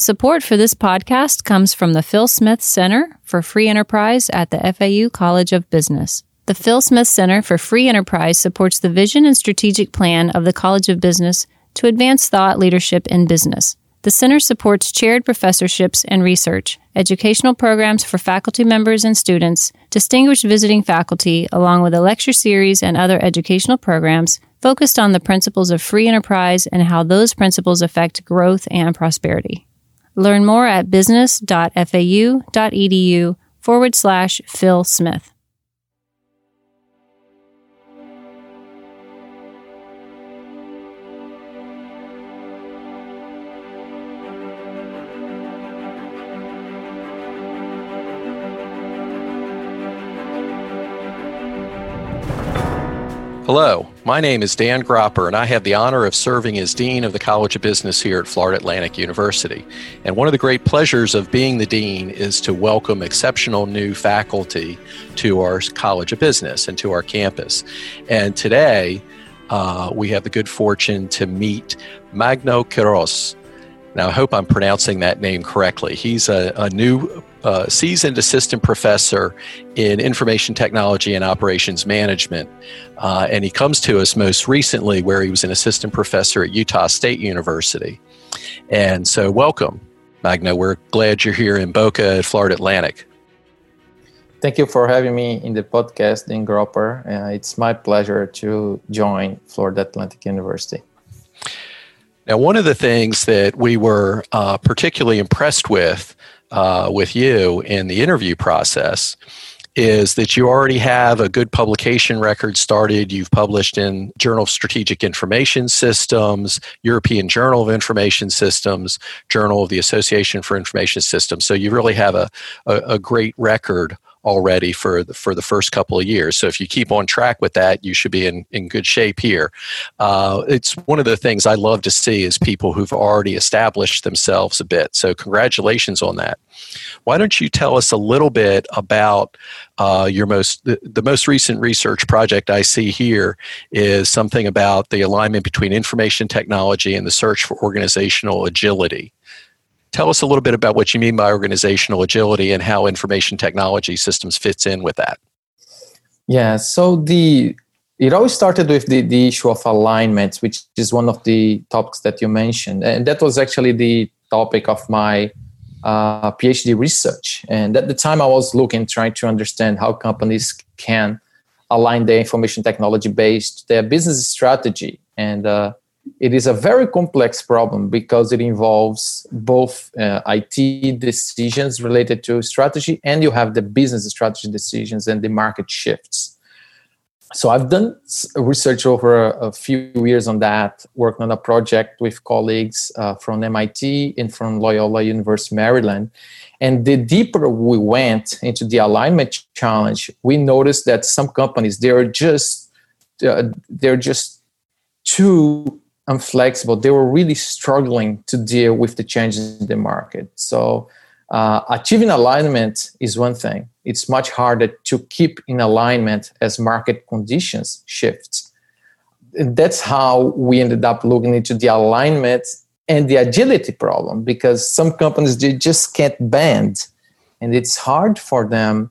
Support for this podcast comes from the Phil Smith Center for Free Enterprise at the FAU College of Business. The Phil Smith Center for Free Enterprise supports the vision and strategic plan of the College of Business to advance thought leadership in business. The center supports chaired professorships and research, educational programs for faculty members and students, distinguished visiting faculty, along with a lecture series and other educational programs focused on the principles of free enterprise and how those principles affect growth and prosperity. Learn more at business.fau.edu forward slash Phil Smith. Hello, my name is Dan Gropper, and I have the honor of serving as Dean of the College of Business here at Florida Atlantic University. And one of the great pleasures of being the Dean is to welcome exceptional new faculty to our College of Business and to our campus. And today, uh, we have the good fortune to meet Magno Queiroz. Now, I hope I'm pronouncing that name correctly. He's a, a new uh, seasoned assistant professor in information technology and operations management. Uh, and he comes to us most recently where he was an assistant professor at Utah State University. And so, welcome, Magno. We're glad you're here in Boca at Florida Atlantic. Thank you for having me in the podcast, Dean Gropper. Uh, it's my pleasure to join Florida Atlantic University. Now, one of the things that we were uh, particularly impressed with uh, with you in the interview process is that you already have a good publication record started. You've published in Journal of Strategic Information Systems, European Journal of Information Systems, Journal of the Association for Information Systems. So you really have a, a, a great record already for the, for the first couple of years. So if you keep on track with that, you should be in, in good shape here. Uh, it's one of the things I love to see is people who've already established themselves a bit. So congratulations on that. Why don't you tell us a little bit about uh, your most the, the most recent research project I see here is something about the alignment between information technology and the search for organizational agility. Tell us a little bit about what you mean by organizational agility and how information technology systems fits in with that. Yeah, so the it always started with the, the issue of alignment, which is one of the topics that you mentioned. And that was actually the topic of my uh, PhD research. And at the time, I was looking, trying to understand how companies can align their information technology based their business strategy and uh, it is a very complex problem because it involves both uh, IT decisions related to strategy and you have the business strategy decisions and the market shifts. So I've done research over a, a few years on that, worked on a project with colleagues uh, from MIT and from Loyola University Maryland. And the deeper we went into the alignment challenge, we noticed that some companies they're just uh, they're just too unflexible. They were really struggling to deal with the changes in the market. So, uh, achieving alignment is one thing. It's much harder to keep in alignment as market conditions shift. And that's how we ended up looking into the alignment and the agility problem because some companies they just can't bend, and it's hard for them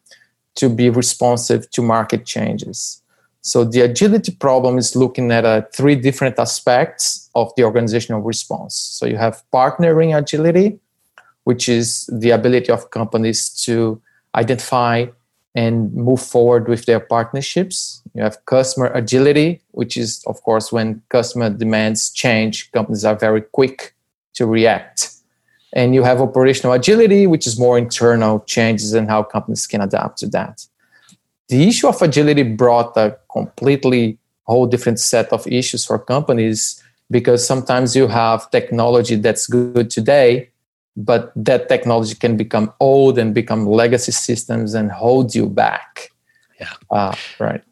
to be responsive to market changes. So the agility problem is looking at uh, three different aspects of the organizational response. So you have partnering agility, which is the ability of companies to identify and move forward with their partnerships. You have customer agility, which is, of course, when customer demands change, companies are very quick to react. And you have operational agility, which is more internal changes and how companies can adapt to that the issue of agility brought a completely whole different set of issues for companies because sometimes you have technology that's good today but that technology can become old and become legacy systems and hold you back. Yeah. Uh, right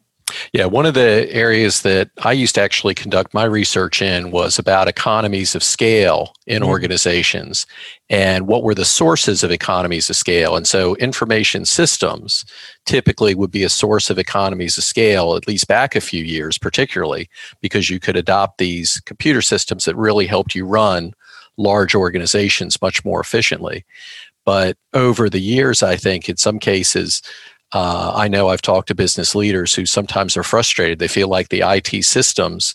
yeah, one of the areas that I used to actually conduct my research in was about economies of scale in mm-hmm. organizations and what were the sources of economies of scale. And so information systems typically would be a source of economies of scale, at least back a few years, particularly because you could adopt these computer systems that really helped you run large organizations much more efficiently. But over the years, I think in some cases, uh, I know I've talked to business leaders who sometimes are frustrated. They feel like the IT systems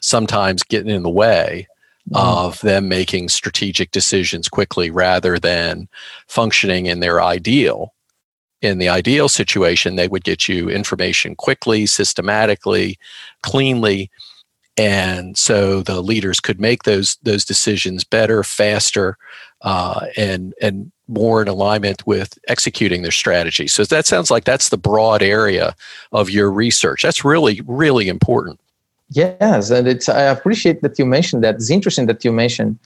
sometimes getting in the way mm. of them making strategic decisions quickly rather than functioning in their ideal. In the ideal situation, they would get you information quickly, systematically, cleanly, and so the leaders could make those those decisions better, faster, uh, and and more in alignment with executing their strategy. So that sounds like that's the broad area of your research. That's really really important. Yes, and it's I appreciate that you mentioned that. It's interesting that you mentioned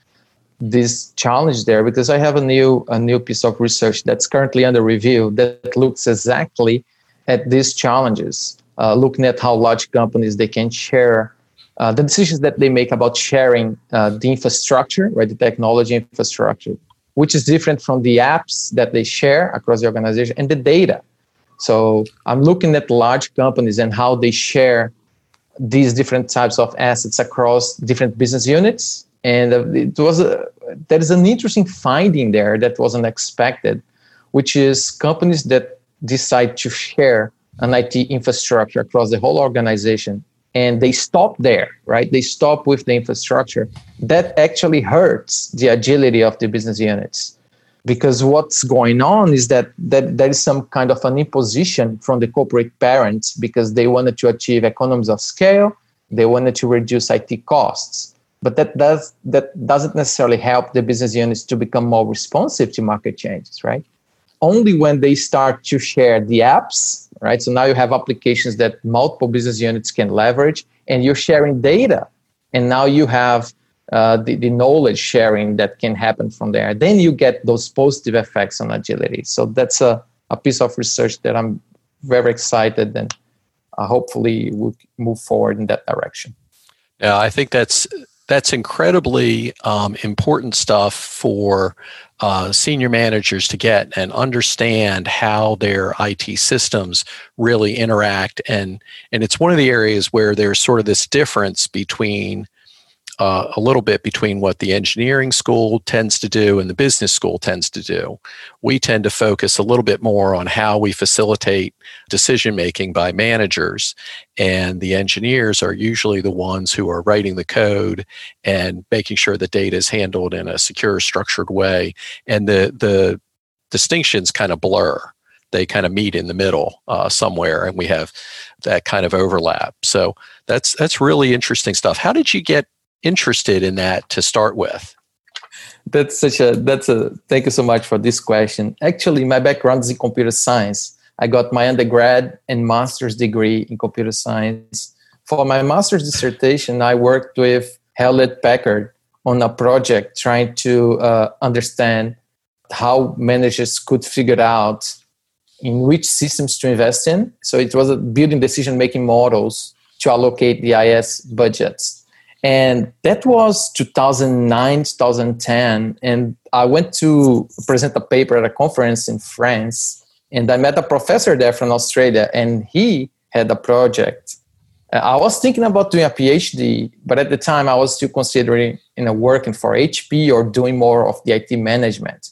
this challenge there because I have a new a new piece of research that's currently under review that looks exactly at these challenges, uh, looking at how large companies they can share uh, the decisions that they make about sharing uh, the infrastructure, right, the technology infrastructure, which is different from the apps that they share across the organization and the data. So I'm looking at large companies and how they share these different types of assets across different business units. And uh, it was a, there is an interesting finding there that wasn't expected, which is companies that decide to share an IT infrastructure across the whole organization and they stop there, right? They stop with the infrastructure. That actually hurts the agility of the business units because what's going on is that, that there is some kind of an imposition from the corporate parents because they wanted to achieve economies of scale, they wanted to reduce IT costs. But that does that doesn't necessarily help the business units to become more responsive to market changes, right? Only when they start to share the apps right? So now you have applications that multiple business units can leverage, and you're sharing data. And now you have uh, the, the knowledge sharing that can happen from there. Then you get those positive effects on agility. So that's a, a piece of research that I'm very excited and uh, hopefully we'll move forward in that direction. Yeah, I think that's that's incredibly um, important stuff for uh, senior managers to get and understand how their IT systems really interact. And, and it's one of the areas where there's sort of this difference between uh, a little bit between what the engineering school tends to do and the business school tends to do. We tend to focus a little bit more on how we facilitate decision making by managers, and the engineers are usually the ones who are writing the code and making sure the data is handled in a secure, structured way. And the the distinctions kind of blur they kind of meet in the middle uh, somewhere and we have that kind of overlap so that's that's really interesting stuff how did you get interested in that to start with? That's such a that's a thank you so much for this question. Actually, my background is in computer science. I got my undergrad and master's degree in computer science. For my master's dissertation, I worked with Hewlett Packard on a project trying to uh, understand how managers could figure out in which systems to invest in. So it was building decision making models to allocate the IS budgets and that was 2009 2010 and i went to present a paper at a conference in france. And i met a professor there from australia and he had a project. Uh, i was thinking about doing a phd but at the time i was still considering you know working for hp or doing more of the it management.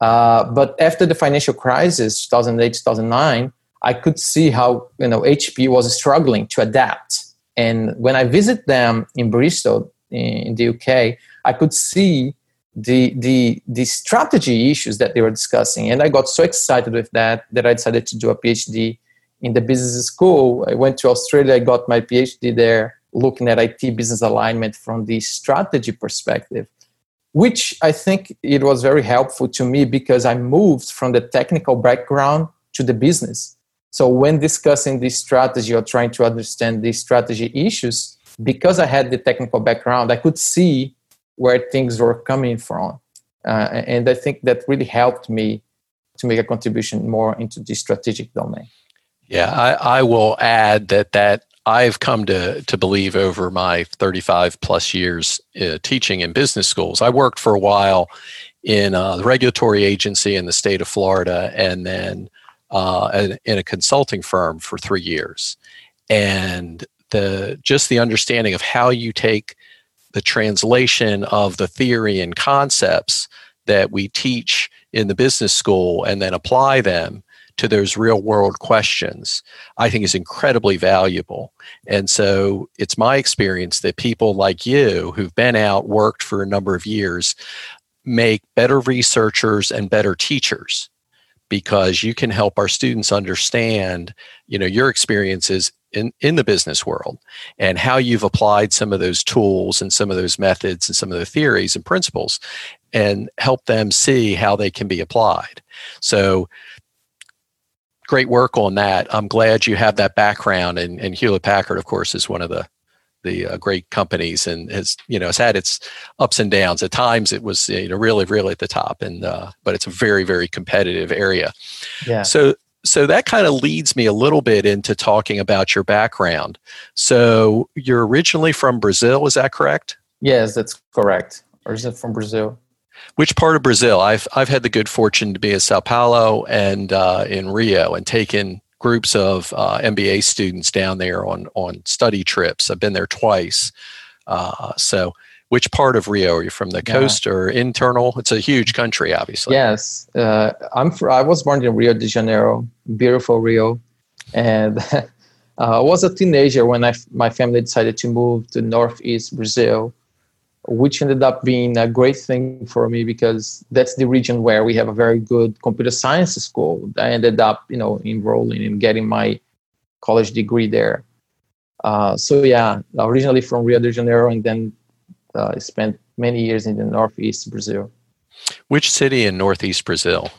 Uh, but after the financial crisis 2008 2009 i could see how you know hp was struggling to adapt and when I visit them in Bristol, in the UK, I could see the the the strategy issues that they were discussing, and I got so excited with that that I decided to do a PhD in the business school. I went to Australia, I got my PhD there, looking at IT business alignment from the strategy perspective, which I think it was very helpful to me because I moved from the technical background to the business. So when discussing this strategy or trying to understand these strategy issues, because I had the technical background, I could see where things were coming from. Uh, and I think that really helped me to make a contribution more into the strategic domain. Yeah, I, I will add that that I've come to to believe over my 35 plus years uh, teaching in business schools. I worked for a while in uh, the regulatory agency in the state of Florida, and then uh, in a consulting firm for three years, and the just the understanding of how you take the translation of the theory and concepts that we teach in the business school and then apply them to those real world questions, I think is incredibly valuable. And so it's my experience that people like you who've been out, worked for a number of years, make better researchers and better teachers because you can help our students understand, you know, your experiences in, in the business world and how you've applied some of those tools and some of those methods and some of the theories and principles and help them see how they can be applied. So great work on that. I'm glad you have that background. And, and Hewlett Packard, of course, is one of the the uh, great companies and has you know has had its ups and downs. At times, it was you know really really at the top, and uh, but it's a very very competitive area. Yeah. So so that kind of leads me a little bit into talking about your background. So you're originally from Brazil, is that correct? Yes, that's correct. Or is it from Brazil? Which part of Brazil? I've I've had the good fortune to be in Sao Paulo and uh, in Rio, and taken groups of uh, MBA students down there on on study trips. I've been there twice. Uh, so, which part of Rio are you from? The yeah. coast or internal? It's a huge country, obviously. Yes, uh, I'm. Fr- I was born in Rio de Janeiro, beautiful Rio, and. Uh, I was a teenager when I, my family decided to move to northeast Brazil which ended up being a great thing for me because that's the region where we have a very good computer science school. I ended up, you know, enrolling and getting my college degree there. Uh, so yeah, originally from Rio de Janeiro, and then uh, I spent many years in the northeast Brazil. Which city in northeast Brazil?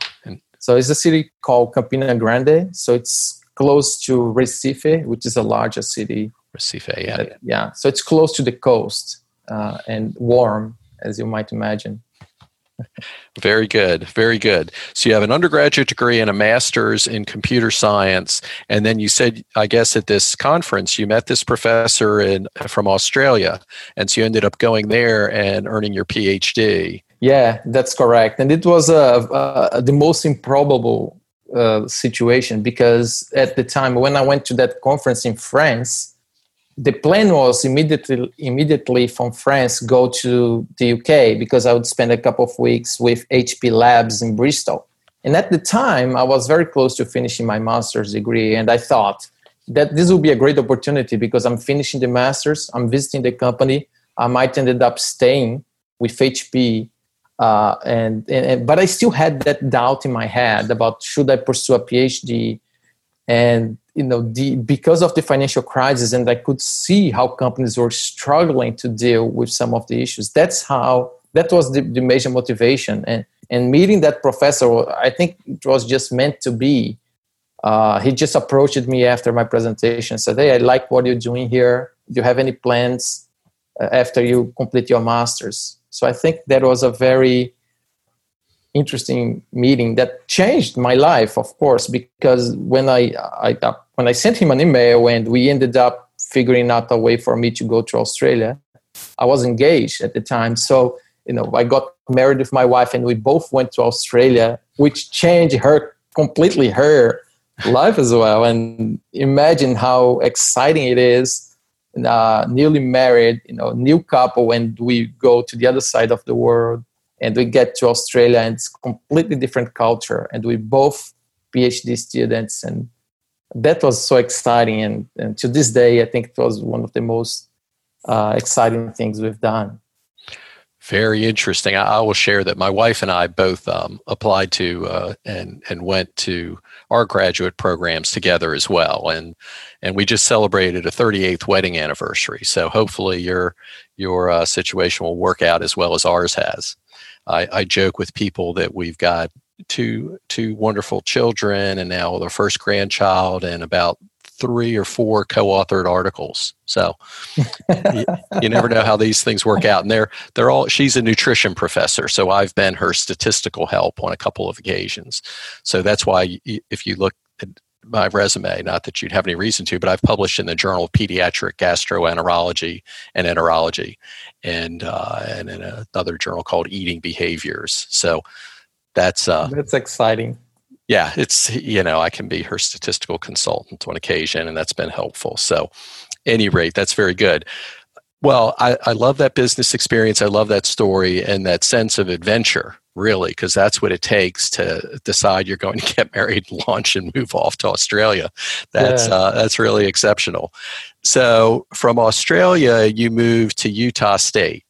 So it's a city called Campina Grande. So it's close to Recife, which is a larger city. Recife, yeah. Yeah. So it's close to the coast uh, and warm, as you might imagine. Very good, very good. So you have an undergraduate degree and a master's in computer science, and then you said, I guess, at this conference you met this professor in from Australia, and so you ended up going there and earning your PhD. Yeah, that's correct, and it was uh, uh, the most improbable uh, situation because at the time when I went to that conference in France, the plan was immediately immediately from France go to the UK because I would spend a couple of weeks with HP Labs in Bristol. And at the time, I was very close to finishing my master's degree, and I thought that this would be a great opportunity because I'm finishing the master's, I'm visiting the company, I might ended up staying with HP, uh, and, and but I still had that doubt in my head about should I pursue a PhD, and you know the because of the financial crisis and i could see how companies were struggling to deal with some of the issues. That's how that was the, the major motivation. And and meeting that professor i think it was just meant to be. Uh, he just approached me after my presentation said hey i like what you're doing here. Do you have any plans uh, after you complete your masters? So i think that was a very interesting meeting that changed my life of course because when I, I when i sent him an email and we ended up figuring out a way for me to go to australia i was engaged at the time. So you know i got married with my wife and we both went to australia which changed her completely her life as well. And imagine how exciting it is uh, newly married you know new couple and we go to the other side of the world and we get to Australia and it's completely different culture and we both PhD students and that was so exciting and, and to this day I think it was one of the most uh, exciting things we've done. Very interesting. I, I, will share that my wife and I both um, applied to uh, and and went to our graduate programs together as well, and and we just celebrated a 38th wedding anniversary. So hopefully your your uh, situation will work out as well as ours has. I, I joke with people that we've got two two wonderful children and now their first grandchild and about three or four co-authored articles. So you, you, never know how these things work out. And they're they're all she's a nutrition professor, so I've been her statistical help on a couple of occasions. So that's why if you look at my resume, not that you'd have any reason to, but I've published in the Journal of Pediatric Gastroenterology and Enterology, and uh, and in another journal called Eating Behaviors. So that's uh, that's exciting. Yeah, it's you know I can be her statistical consultant on occasion, and that's been helpful. So, any rate, that's very good. Well, I, I love that business experience. I love that story and that sense of adventure, really, because that's what it takes to decide you're going to get married, launch, and move off to Australia. That's yeah. uh, that's really exceptional. So, from Australia, you moved to Utah State.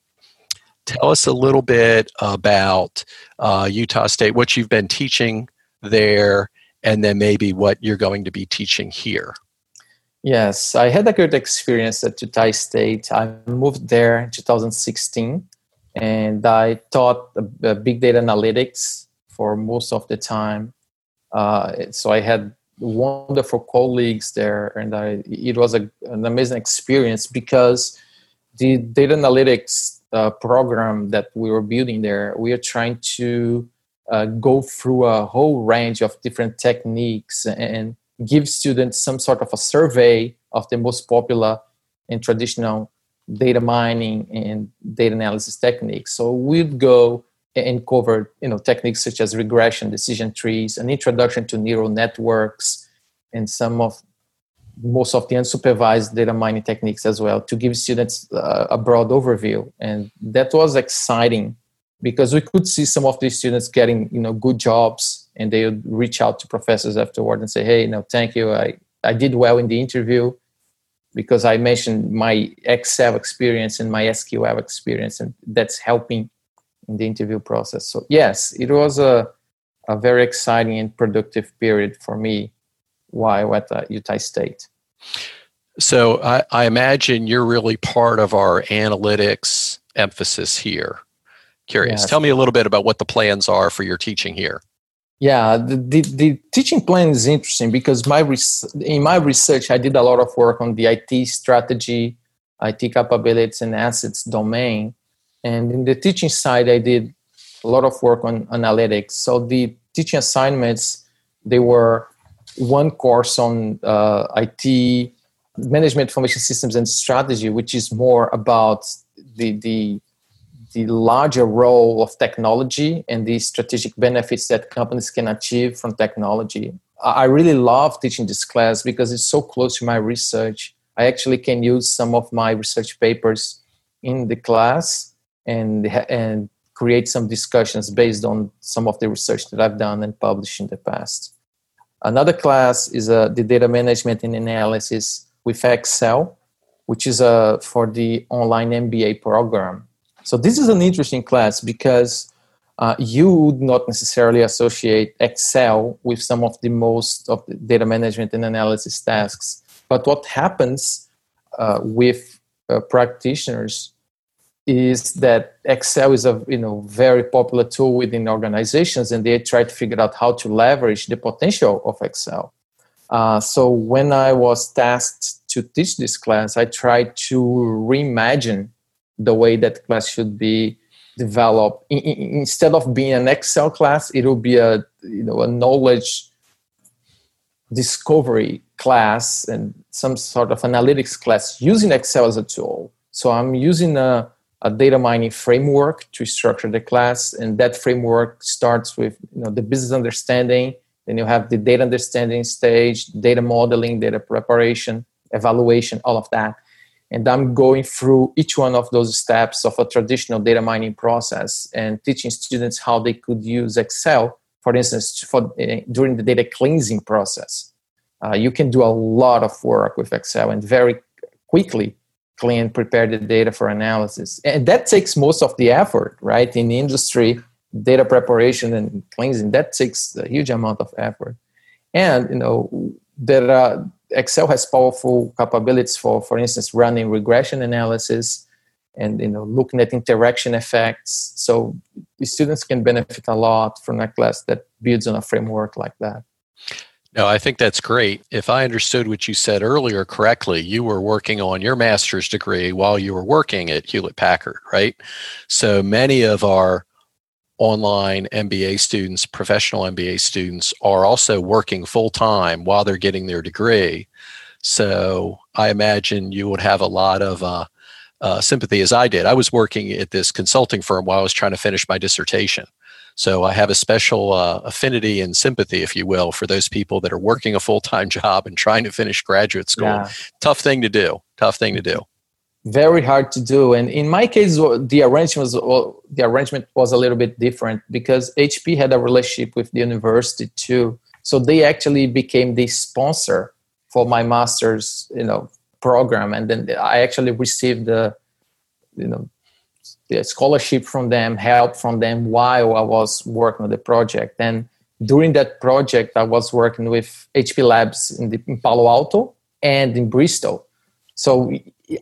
Tell us a little bit about uh, Utah State, what you've been teaching there, and then maybe what you're going to be teaching here. Yes, I had a good experience at Utah State. I moved there in 2016 and I taught big data analytics for most of the time. Uh, so I had wonderful colleagues there, and I, it was a, an amazing experience because the data analytics uh, program that we were building there, we are trying to uh, go through a whole range of different techniques and give students some sort of a survey of the most popular and traditional data mining and data analysis techniques. So we'd go and cover you know techniques such as regression, decision trees, an introduction to neural networks, and some of most of the unsupervised data mining techniques as well to give students uh, a broad overview. And that was exciting because we could see some of these students getting you know good jobs and they would reach out to professors afterward and say hey no thank you. I i did well in the interview because i mentioned my excel experience and my sql experience and that's helping in the interview process. So yes it was a, a very exciting and productive period for me while at the utah state. So I, I imagine you're really part of our analytics emphasis here. Curious. Yes. tell me a little bit about what the plans are for your teaching here. Yeah the, the, the, teaching plan is interesting because my res- in my research i did a lot of work on the it strategy it capabilities and assets domain. And in the teaching side i did a lot of work on analytics. So the teaching assignments they were one course on uh, it management information systems and strategy which is more about the the the larger role of technology and the strategic benefits that companies can achieve from technology. I really love teaching this class because it's so close to my research. I actually can use some of my research papers in the class and and create some discussions based on some of the research that I've done and published in the past. Another class is uh, the data management and analysis with Excel, which is uh, for the online MBA program. So this is an interesting class because uh, you would not necessarily associate Excel with some of the most of the data management and analysis tasks. But what happens uh, with uh, practitioners is that Excel is a you know very popular tool within organizations, and they try to figure out how to leverage the potential of Excel. Uh, so when I was tasked to teach this class, I tried to reimagine the way that class should be developed. I, instead of being an Excel class, it will be a you know a knowledge discovery class and some sort of analytics class using Excel as a tool. So I'm using a, a data mining framework to structure the class, and that framework starts with you know the business understanding. Then you have the data understanding stage, data modeling, data preparation, evaluation, all of that and i'm going through each one of those steps of a traditional data mining process and teaching students how they could use excel for instance for uh, during the data cleansing process uh, you can do a lot of work with excel and very quickly clean prepare the data for analysis and that takes most of the effort right in the industry data preparation and cleansing that takes a huge amount of effort and you know there are Excel has powerful capabilities for, for instance, running regression analysis and you know looking at interaction effects. So students can benefit a lot from a class that builds on a framework like that. No, I think that's great. If I understood what you said earlier correctly, you were working on your master's degree while you were working at Hewlett Packard, right? So many of our online MBA students, professional MBA students, are also working full time while they're getting their degree. So I imagine you would have a lot of uh, uh, sympathy as I did. I was working at this consulting firm while I was trying to finish my dissertation. So I have a special uh, affinity and sympathy, if you will, for those people that are working a full time job and trying to finish graduate school. Yeah. Tough thing to do. Tough thing to do. very hard to do. And in my case, the arrangement was well, the arrangement was a little bit different because HP had a relationship with the university too. So they actually became the sponsor for my master's, you know, program, and then I actually received the, you know, scholarship from them, help from them while I was working on the project. And during that project, I was working with HP Labs in, the, in Palo Alto and in Bristol. So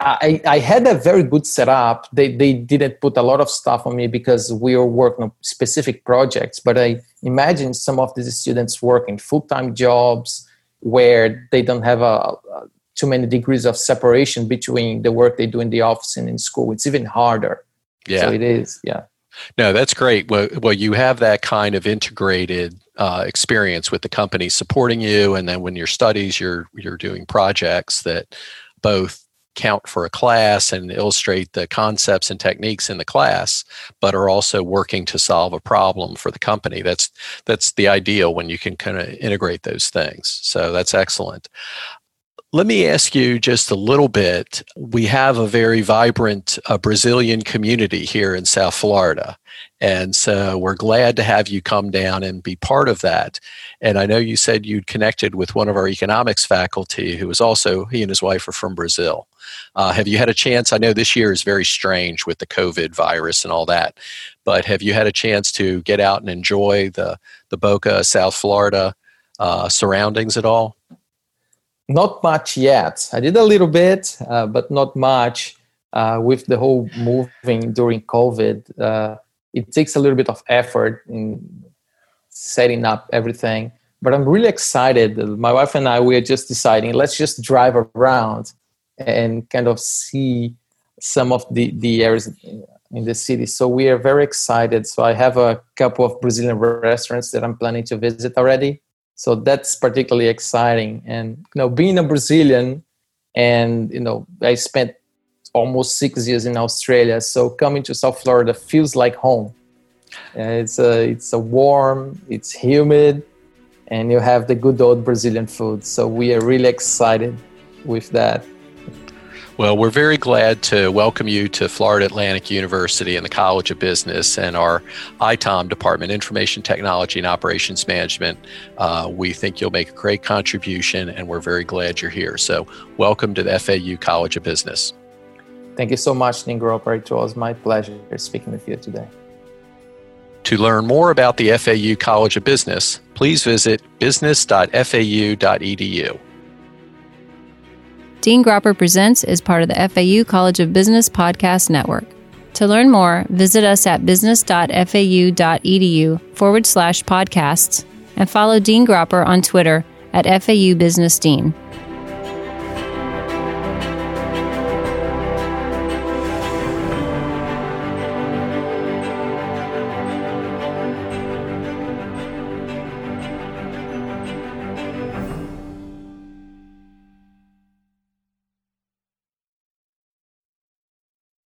I, I had a very good setup. They, they didn't put a lot of stuff on me because we were working on specific projects. But I imagine some of these students working full time jobs where they don't have a, a, too many degrees of separation between the work they do in the office and in school. It's even harder. Yeah. So it is. Yeah. No, that's great. Well, well you have that kind of integrated uh, experience with the company supporting you, and then when your studies, you're you're doing projects that both count for a class and illustrate the concepts and techniques in the class but are also working to solve a problem for the company that's that's the ideal when you can kind of integrate those things so that's excellent let me ask you just a little bit. We have a very vibrant uh, Brazilian community here in South Florida. And so we're glad to have you come down and be part of that. And I know you said you'd connected with one of our economics faculty who is also, he and his wife are from Brazil. Uh, have you had a chance? I know this year is very strange with the COVID virus and all that, but have you had a chance to get out and enjoy the, the Boca, South Florida uh, surroundings at all? Not much yet. I did a little bit, uh, but not much. Uh, with the whole moving during COVID, uh, it takes a little bit of effort in setting up everything. But I'm really excited. My wife and I, we are just deciding, let's just drive around and kind of see some of the, the areas in the city. So we are very excited. So I have a couple of Brazilian restaurants that I'm planning to visit already so that's particularly exciting. And you know being a brazilian and you know i spent almost six years in australia. So coming to south florida feels like home. Uh, it's a it's a warm it's humid and you have the good old brazilian food. So we are really excited with that well, we're very glad to welcome you to Florida Atlantic University and the College of Business and our ITOM department, Information Technology and Operations Management. Uh, we think you'll make a great contribution, and we're very glad you're here. So, welcome to the FAU College of Business. Thank you so much, Dean Gropper. It was my pleasure speaking with you today. To learn more about the FAU College of Business, please visit business.fau.edu. Dean Gropper Presents is part of the FAU College of Business Podcast Network. To learn more, visit us at business.fau.edu forward slash podcasts and follow Dean Gropper on Twitter at FAU Business Dean.